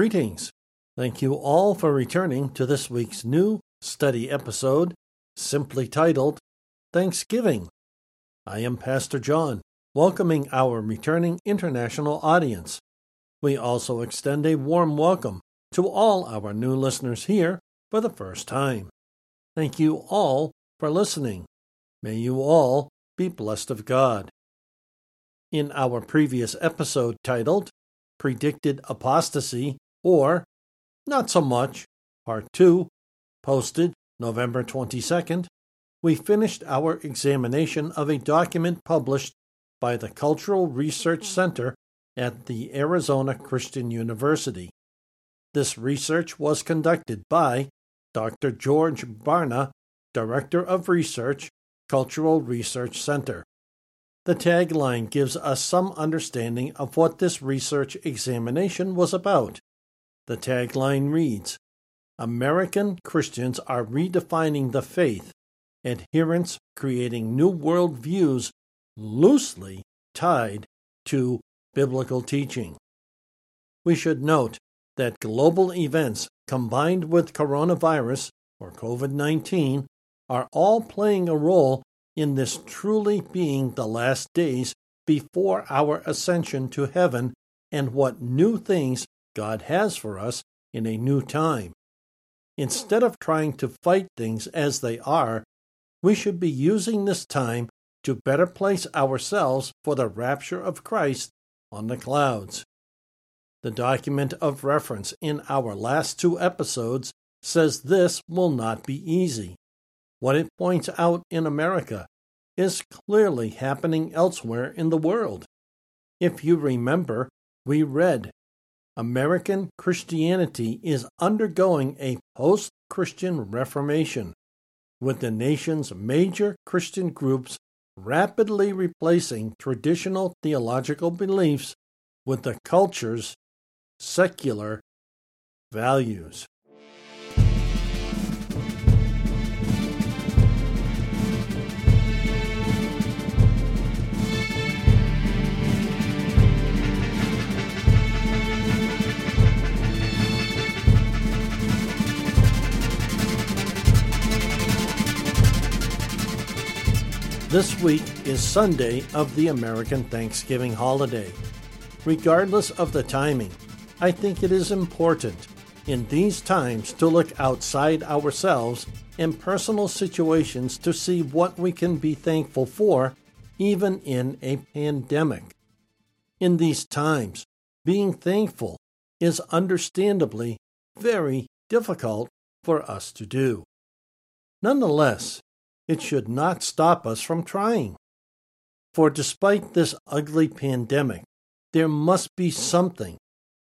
Greetings. Thank you all for returning to this week's new study episode, simply titled Thanksgiving. I am Pastor John, welcoming our returning international audience. We also extend a warm welcome to all our new listeners here for the first time. Thank you all for listening. May you all be blessed of God. In our previous episode titled Predicted Apostasy or Not So Much, Part 2, posted November 22nd, we finished our examination of a document published by the Cultural Research mm. Center at the Arizona Christian University. This research was conducted by Dr. George Barna, Director of Research, Cultural Research Center. The tagline gives us some understanding of what this research examination was about. The tagline reads American Christians are redefining the faith, adherents creating new world views loosely tied to biblical teaching. We should note that global events combined with coronavirus or COVID 19 are all playing a role in this truly being the last days before our ascension to heaven and what new things God has for us in a new time. Instead of trying to fight things as they are, we should be using this time to better place ourselves for the rapture of Christ on the clouds. The document of reference in our last two episodes says this will not be easy. What it points out in America is clearly happening elsewhere in the world. If you remember, we read American Christianity is undergoing a post Christian reformation, with the nation's major Christian groups rapidly replacing traditional theological beliefs with the culture's secular values. This week is Sunday of the American Thanksgiving holiday. Regardless of the timing, I think it is important in these times to look outside ourselves and personal situations to see what we can be thankful for, even in a pandemic. In these times, being thankful is understandably very difficult for us to do. Nonetheless, it should not stop us from trying. For despite this ugly pandemic, there must be something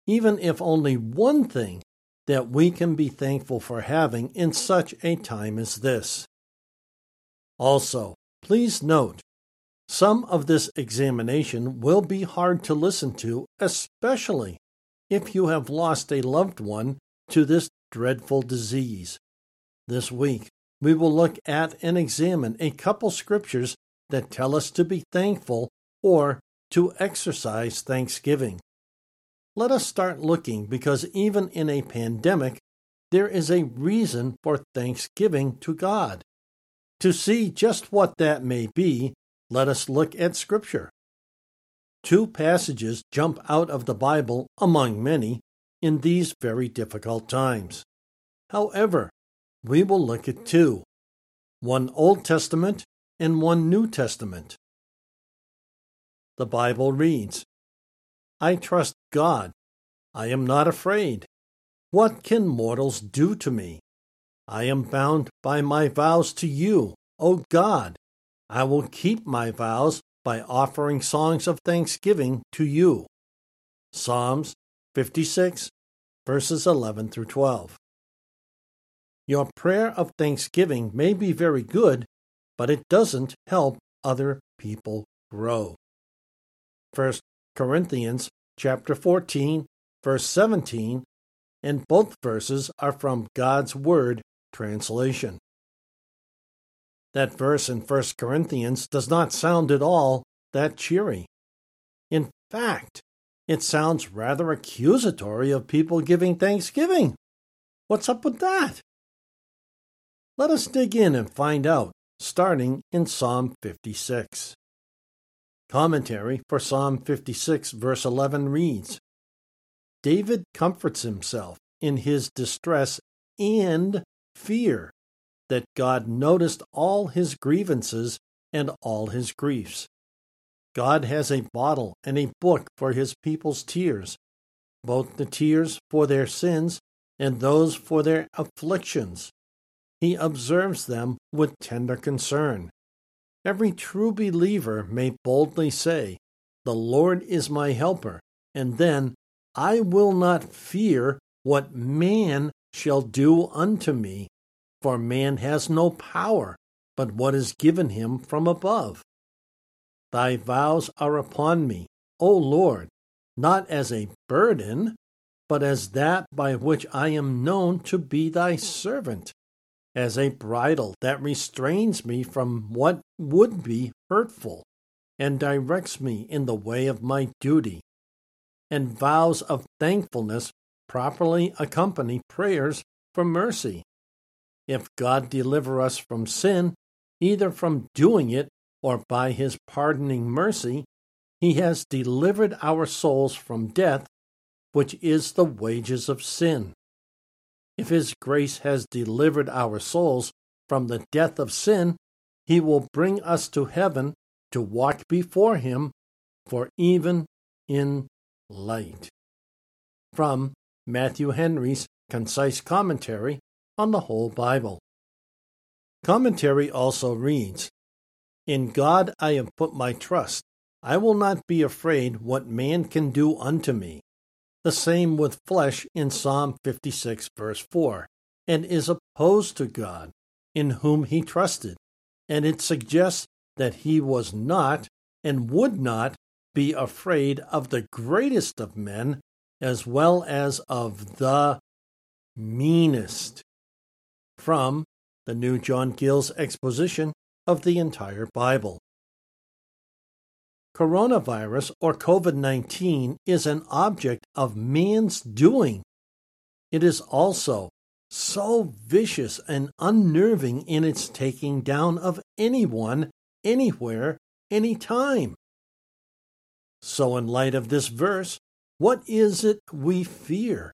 even if only one thing that we can be thankful for having in such a time as this. Also, please note, some of this examination will be hard to listen to, especially if you have lost a loved one to this dreadful disease. This week, we will look at and examine a couple scriptures that tell us to be thankful or to exercise thanksgiving. Let us start looking because even in a pandemic, there is a reason for thanksgiving to God. To see just what that may be, let us look at Scripture. Two passages jump out of the Bible, among many, in these very difficult times. However, we will look at two one Old Testament and one New Testament. The Bible reads I trust God. I am not afraid. What can mortals do to me? I am bound by my vows to you, O God. I will keep my vows by offering songs of thanksgiving to you. Psalms 56, verses 11 through 12. Your prayer of thanksgiving may be very good, but it doesn't help other people grow. 1 Corinthians chapter 14, verse 17, and both verses are from God's Word translation. That verse in 1 Corinthians does not sound at all that cheery. In fact, it sounds rather accusatory of people giving thanksgiving. What's up with that? Let us dig in and find out, starting in Psalm 56. Commentary for Psalm 56, verse 11 reads David comforts himself in his distress and fear that God noticed all his grievances and all his griefs. God has a bottle and a book for his people's tears, both the tears for their sins and those for their afflictions. He observes them with tender concern. Every true believer may boldly say, The Lord is my helper, and then, I will not fear what man shall do unto me, for man has no power but what is given him from above. Thy vows are upon me, O Lord, not as a burden, but as that by which I am known to be thy servant, as a bridle that restrains me from what would be hurtful, and directs me in the way of my duty. And vows of thankfulness properly accompany prayers for mercy. If God deliver us from sin, either from doing it or by his pardoning mercy, he has delivered our souls from death, which is the wages of sin. If his grace has delivered our souls from the death of sin, he will bring us to heaven to walk before him for even in light. From Matthew Henry's concise commentary on the whole Bible. Commentary also reads in God I have put my trust. I will not be afraid what man can do unto me. The same with flesh in Psalm 56, verse 4, and is opposed to God, in whom he trusted, and it suggests that he was not and would not be afraid of the greatest of men as well as of the meanest. From the New John Gill's exposition of the entire Bible. Coronavirus or COVID 19 is an object of man's doing. It is also so vicious and unnerving in its taking down of anyone, anywhere, anytime. So, in light of this verse, what is it we fear?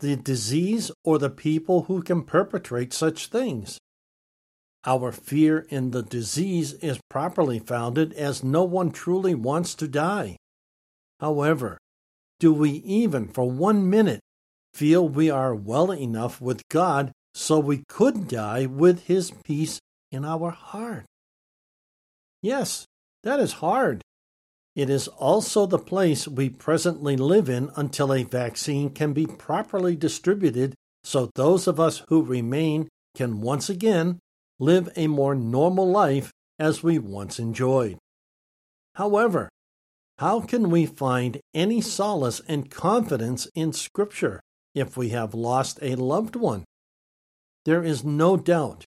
The disease or the people who can perpetrate such things? Our fear in the disease is properly founded as no one truly wants to die. However, do we even for one minute feel we are well enough with God so we could die with His peace in our heart? Yes, that is hard. It is also the place we presently live in until a vaccine can be properly distributed so those of us who remain can once again live a more normal life as we once enjoyed. However, how can we find any solace and confidence in Scripture if we have lost a loved one? There is no doubt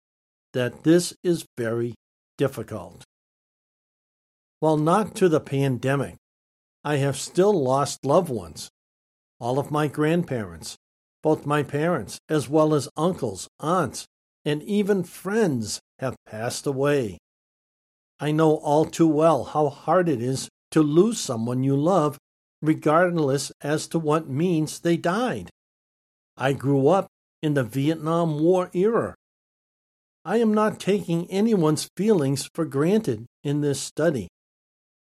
that this is very difficult. While not to the pandemic, I have still lost loved ones. All of my grandparents, both my parents, as well as uncles, aunts, and even friends have passed away. I know all too well how hard it is to lose someone you love, regardless as to what means they died. I grew up in the Vietnam War era. I am not taking anyone's feelings for granted in this study.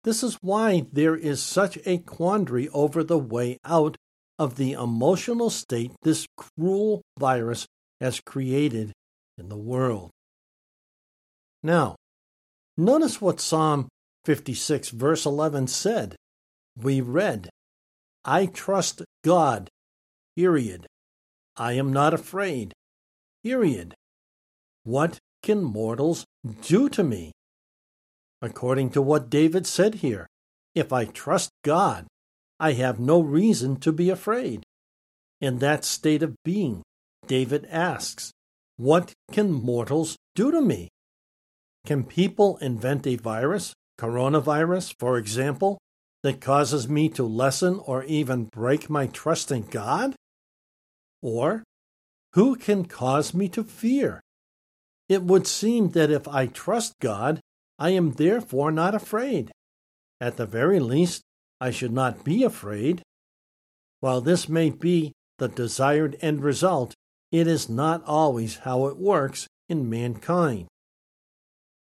This is why there is such a quandary over the way out of the emotional state this cruel virus has created in the world. Now, notice what Psalm 56, verse 11 said. We read, I trust God, period. I am not afraid, period. What can mortals do to me? According to what David said here, if I trust God, I have no reason to be afraid. In that state of being, David asks, what can mortals do to me? Can people invent a virus, coronavirus, for example, that causes me to lessen or even break my trust in God? Or who can cause me to fear? It would seem that if I trust God, I am therefore not afraid. At the very least, I should not be afraid. While this may be the desired end result, it is not always how it works in mankind.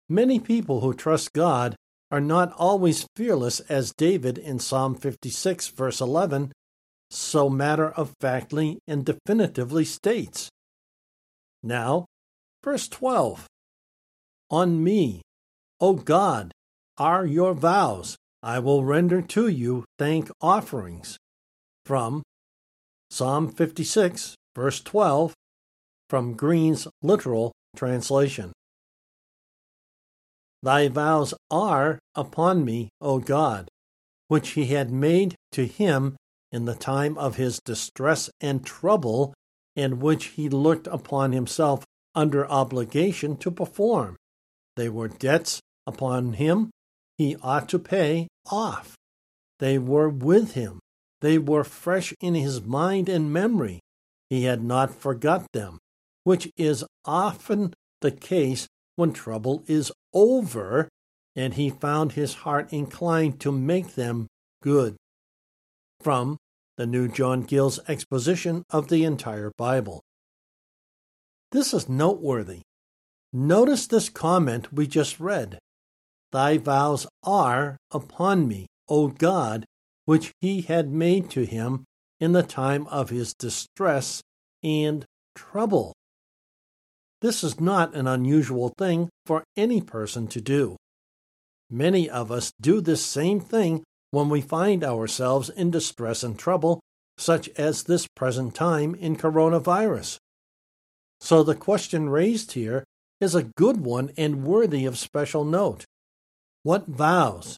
Many people who trust God are not always fearless, as David in Psalm 56, verse 11, so matter of factly and definitively states. Now, verse 12 On me, O God, are your vows. I will render to you thank offerings. From Psalm 56, verse 12, from Green's literal translation. Thy vows are upon me, O God, which he had made to him in the time of his distress and trouble, and which he looked upon himself under obligation to perform. They were debts upon him he ought to pay off. They were with him. They were fresh in his mind and memory. He had not forgot them, which is often the case when trouble is over, and he found his heart inclined to make them good. From the New John Gill's exposition of the entire Bible. This is noteworthy. Notice this comment we just read. Thy vows are upon me, O God, which he had made to him in the time of his distress and trouble. This is not an unusual thing for any person to do. Many of us do this same thing when we find ourselves in distress and trouble, such as this present time in coronavirus. So the question raised here is a good one and worthy of special note. What vows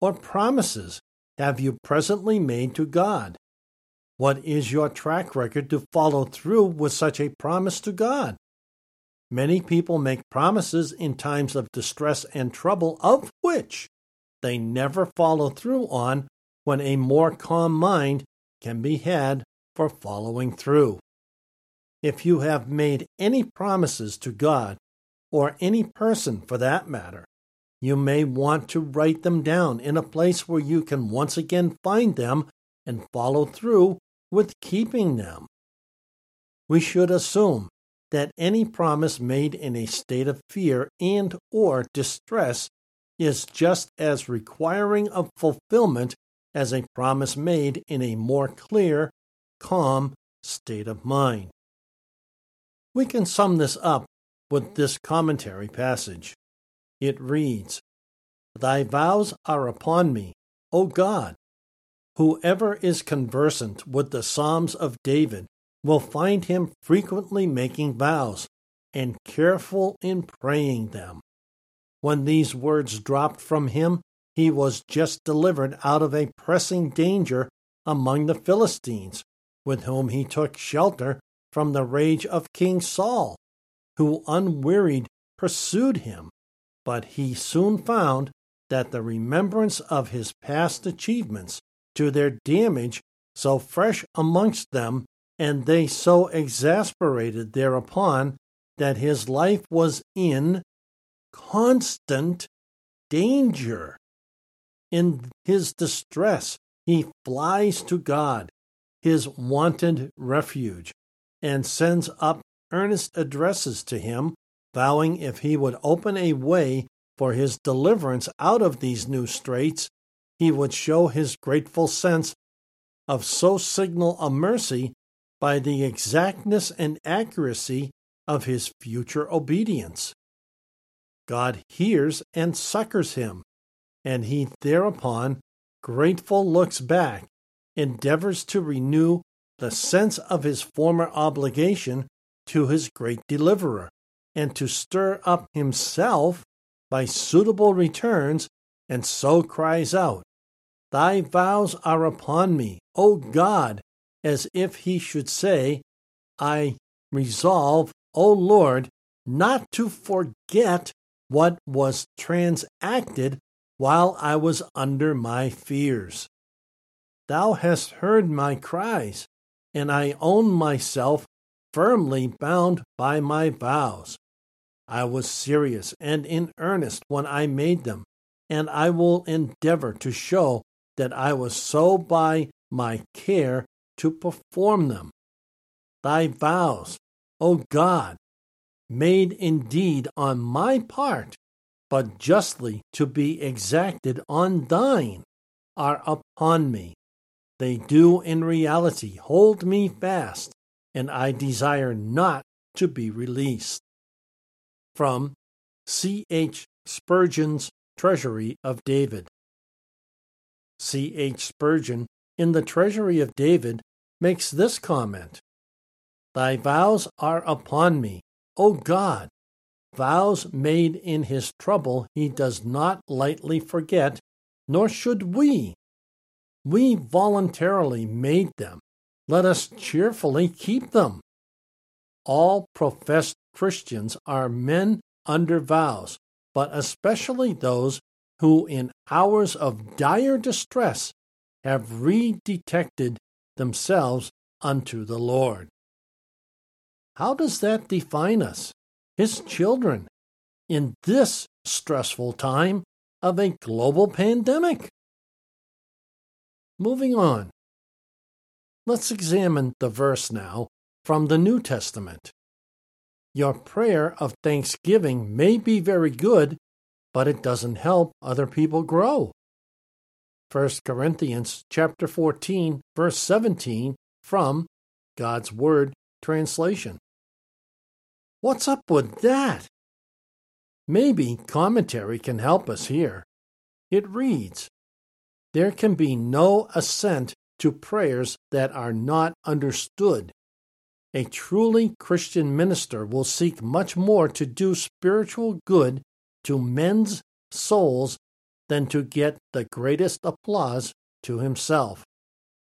or promises have you presently made to God? What is your track record to follow through with such a promise to God? Many people make promises in times of distress and trouble, of which they never follow through on when a more calm mind can be had for following through. If you have made any promises to God, or any person for that matter, you may want to write them down in a place where you can once again find them and follow through with keeping them. We should assume that any promise made in a state of fear and or distress is just as requiring of fulfillment as a promise made in a more clear, calm state of mind. We can sum this up with this commentary passage. It reads, Thy vows are upon me, O God. Whoever is conversant with the Psalms of David will find him frequently making vows and careful in praying them. When these words dropped from him, he was just delivered out of a pressing danger among the Philistines, with whom he took shelter from the rage of King Saul, who unwearied pursued him. But he soon found that the remembrance of his past achievements to their damage so fresh amongst them, and they so exasperated thereupon, that his life was in constant danger. In his distress, he flies to God, his wanted refuge, and sends up earnest addresses to him, vowing if he would open a way for his deliverance out of these new straits, he would show his grateful sense of so signal a mercy by the exactness and accuracy of his future obedience. God hears and succors him, and he thereupon, grateful, looks back, endeavors to renew the sense of his former obligation to his great deliverer, and to stir up himself by suitable returns, and so cries out, Thy vows are upon me, O God, as if he should say, I resolve, O Lord, not to forget what was transacted while I was under my fears. Thou hast heard my cries, and I own myself firmly bound by my vows. I was serious and in earnest when I made them, and I will endeavor to show that I was so by my care to perform them. Thy vows, O God, made indeed on my part, but justly to be exacted on thine, are upon me. They do in reality hold me fast, and I desire not to be released. From C. H. Spurgeon's Treasury of David. C. H. Spurgeon, in the Treasury of David, makes this comment Thy vows are upon me, O God. Vows made in his trouble he does not lightly forget, nor should we. We voluntarily made them. Let us cheerfully keep them. All professed Christians are men under vows, but especially those who, in hours of dire distress, have redetected themselves unto the Lord. How does that define us, His children, in this stressful time of a global pandemic? Moving on. Let's examine the verse now from the New Testament. Your prayer of thanksgiving may be very good, but it doesn't help other people grow. 1 Corinthians chapter 14 verse 17 from God's Word translation. What's up with that? Maybe commentary can help us here. It reads, There can be no assent to prayers that are not understood. A truly Christian minister will seek much more to do spiritual good to men's souls than to get the greatest applause to himself.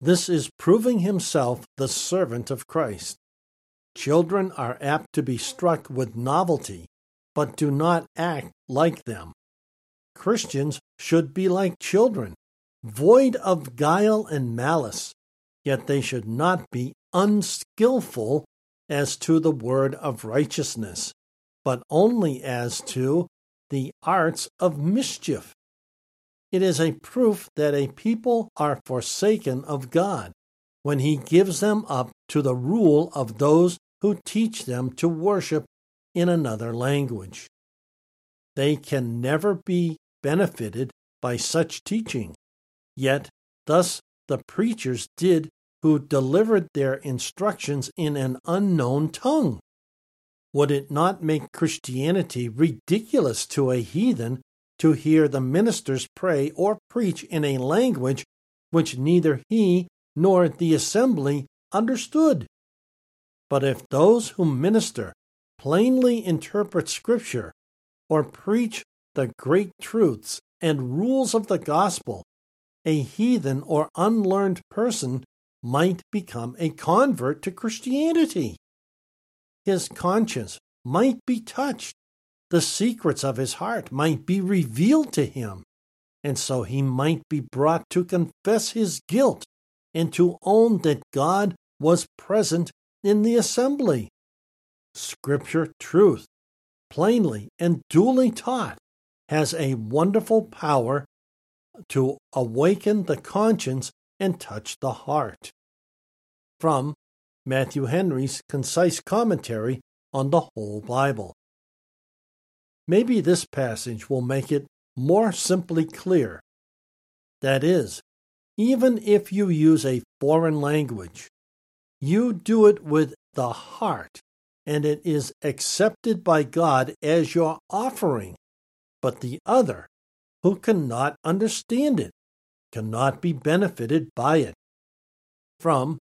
This is proving himself the servant of Christ. Children are apt to be struck with novelty, but do not act like them. Christians should be like children, void of guile and malice, yet they should not be unskilful as to the word of righteousness, but only as to the arts of mischief. It is a proof that a people are forsaken of God when he gives them up to the rule of those who teach them to worship in another language. They can never be benefited by such teaching, yet thus the preachers did who delivered their instructions in an unknown tongue. Would it not make Christianity ridiculous to a heathen to hear the ministers pray or preach in a language which neither he nor the assembly understood? But if those who minister plainly interpret Scripture or preach the great truths and rules of the gospel, a heathen or unlearned person might become a convert to Christianity. His conscience might be touched, the secrets of his heart might be revealed to him, and so he might be brought to confess his guilt and to own that God was present in the assembly. Scripture truth, plainly and duly taught, has a wonderful power to awaken the conscience and touch the heart. From Matthew Henry's concise commentary on the whole Bible. Maybe this passage will make it more simply clear. That is, even if you use a foreign language, you do it with the heart, and it is accepted by God as your offering. But the other, who cannot understand it, cannot be benefited by it. From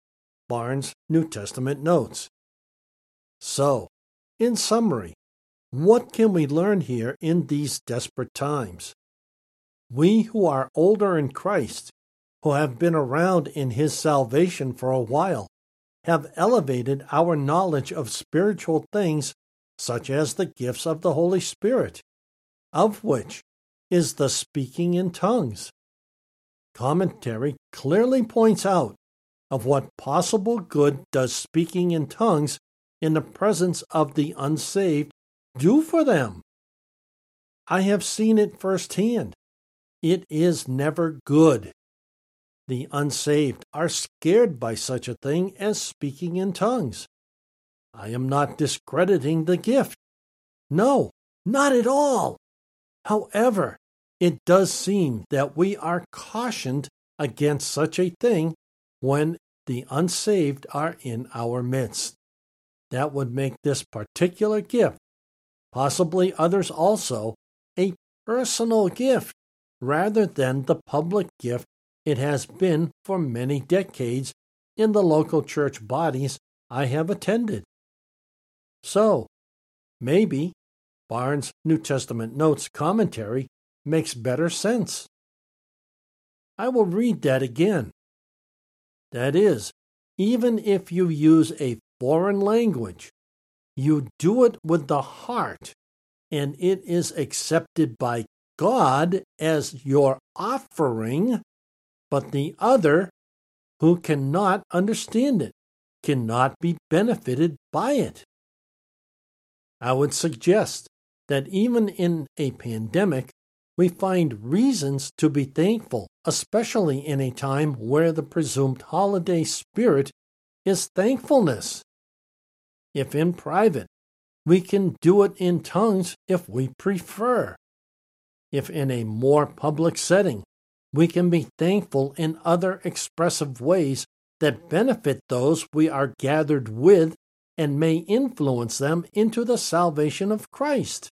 Barnes' New Testament Notes. So, in summary, what can we learn here in these desperate times? We who are older in Christ, who have been around in His salvation for a while, have elevated our knowledge of spiritual things, such as the gifts of the Holy Spirit, of which is the speaking in tongues. Commentary clearly points out of what possible good does speaking in tongues in the presence of the unsaved do for them. I have seen it firsthand. It is never good. The unsaved are scared by such a thing as speaking in tongues. I am not discrediting the gift. No, not at all. However, it does seem that we are cautioned against such a thing when the unsaved are in our midst. That would make this particular gift, possibly others also, a personal gift rather than the public gift it has been for many decades in the local church bodies I have attended. So, maybe Barnes' New Testament Notes commentary makes better sense. I will read that again. That is, even if you use a foreign language, you do it with the heart, and it is accepted by God as your offering, but the other, who cannot understand it, cannot be benefited by it. I would suggest that even in a pandemic, we find reasons to be thankful, especially in a time where the presumed holiday spirit is thankfulness. If in private, we can do it in tongues if we prefer. If in a more public setting, we can be thankful in other expressive ways that benefit those we are gathered with and may influence them into the salvation of Christ.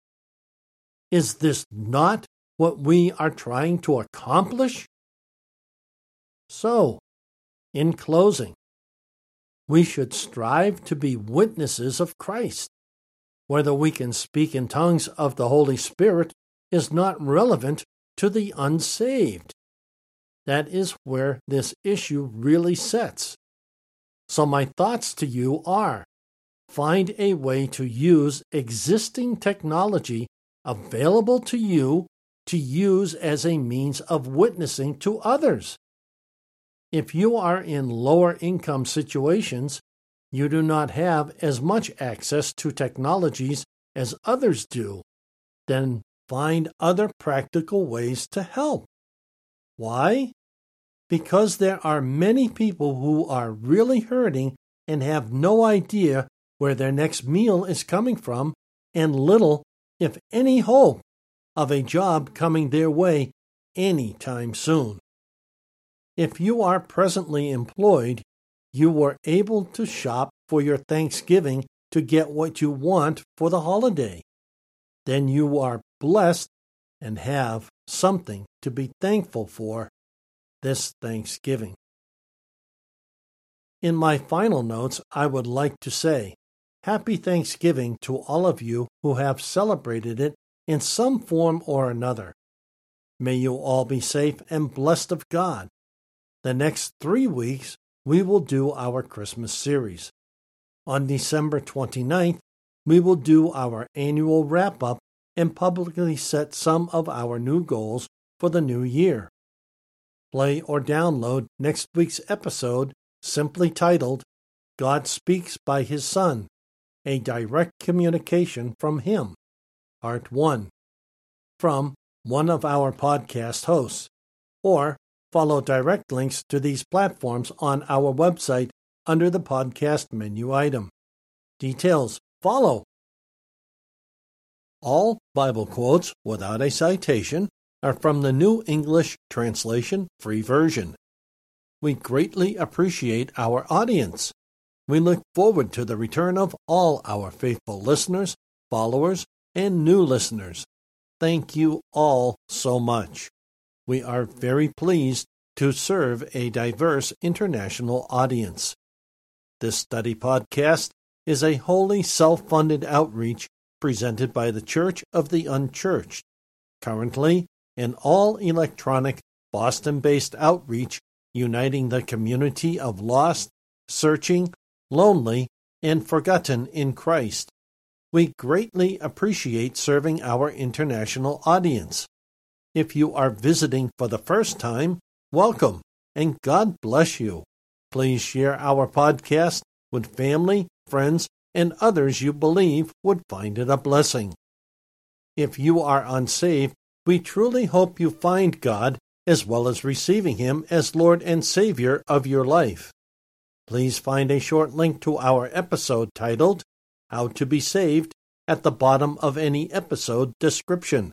Is this not what we are trying to accomplish? So, in closing, we should strive to be witnesses of Christ. Whether we can speak in tongues of the Holy Spirit is not relevant to the unsaved. That is where this issue really sets. So, my thoughts to you are find a way to use existing technology available to you to use as a means of witnessing to others. If you are in lower income situations, you do not have as much access to technologies as others do, then find other practical ways to help. Why? Because there are many people who are really hurting and have no idea where their next meal is coming from, and little, if any, hope of a job coming their way any time soon. If you are presently employed, you were able to shop for your Thanksgiving to get what you want for the holiday. Then you are blessed and have something to be thankful for this Thanksgiving. In my final notes, I would like to say Happy Thanksgiving to all of you who have celebrated it in some form or another. May you all be safe and blessed of God. The next three weeks, we will do our Christmas series. On December 29th, we will do our annual wrap up and publicly set some of our new goals for the new year. Play or download next week's episode simply titled God Speaks by His Son, a direct communication from Him. Part 1 from one of our podcast hosts, or follow direct links to these platforms on our website under the podcast menu item. Details follow. All Bible quotes without a citation are from the New English Translation Free Version. We greatly appreciate our audience. We look forward to the return of all our faithful listeners, followers, and new listeners. Thank you all so much. We are very pleased to serve a diverse international audience. This study podcast is a wholly self funded outreach presented by the Church of the Unchurched, currently an all electronic Boston based outreach uniting the community of lost, searching, lonely, and forgotten in Christ. We greatly appreciate serving our international audience. If you are visiting for the first time, welcome and God bless you. Please share our podcast with family, friends, and others you believe would find it a blessing. If you are unsaved, we truly hope you find God as well as receiving Him as Lord and Savior of your life. Please find a short link to our episode titled How to Be Saved at the bottom of any episode description.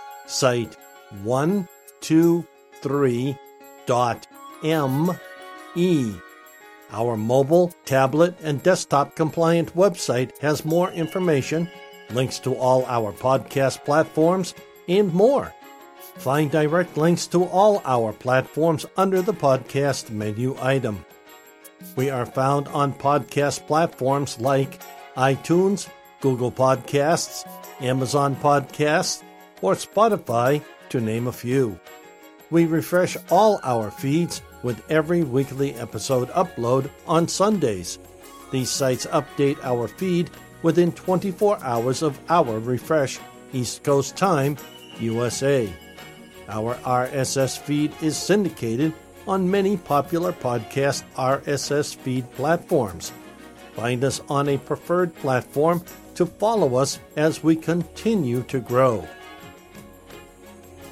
unchurched.site123.me. Our mobile, tablet, and desktop compliant website has more information, links to all our podcast platforms, and more. Find direct links to all our platforms under the podcast menu item. We are found on podcast platforms like iTunes, Google Podcasts, Amazon Podcasts, or Spotify, to name a few. We refresh all our feeds with every weekly episode upload on Sundays. These sites update our feed within 24 hours of our refresh East Coast time, USA. Our RSS feed is syndicated on many popular podcast RSS feed platforms. Find us on a preferred platform to follow us as we continue to grow.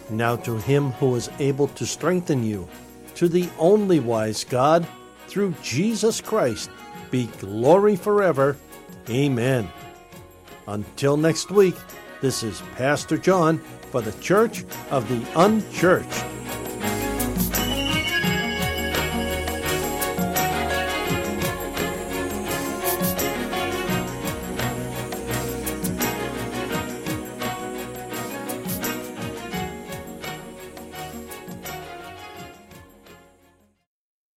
Now to him who is able to strengthen you, to the only wise God, through Jesus Christ, be glory forever. Amen. Until next week, this is Pastor John for the Church of the Unchurched.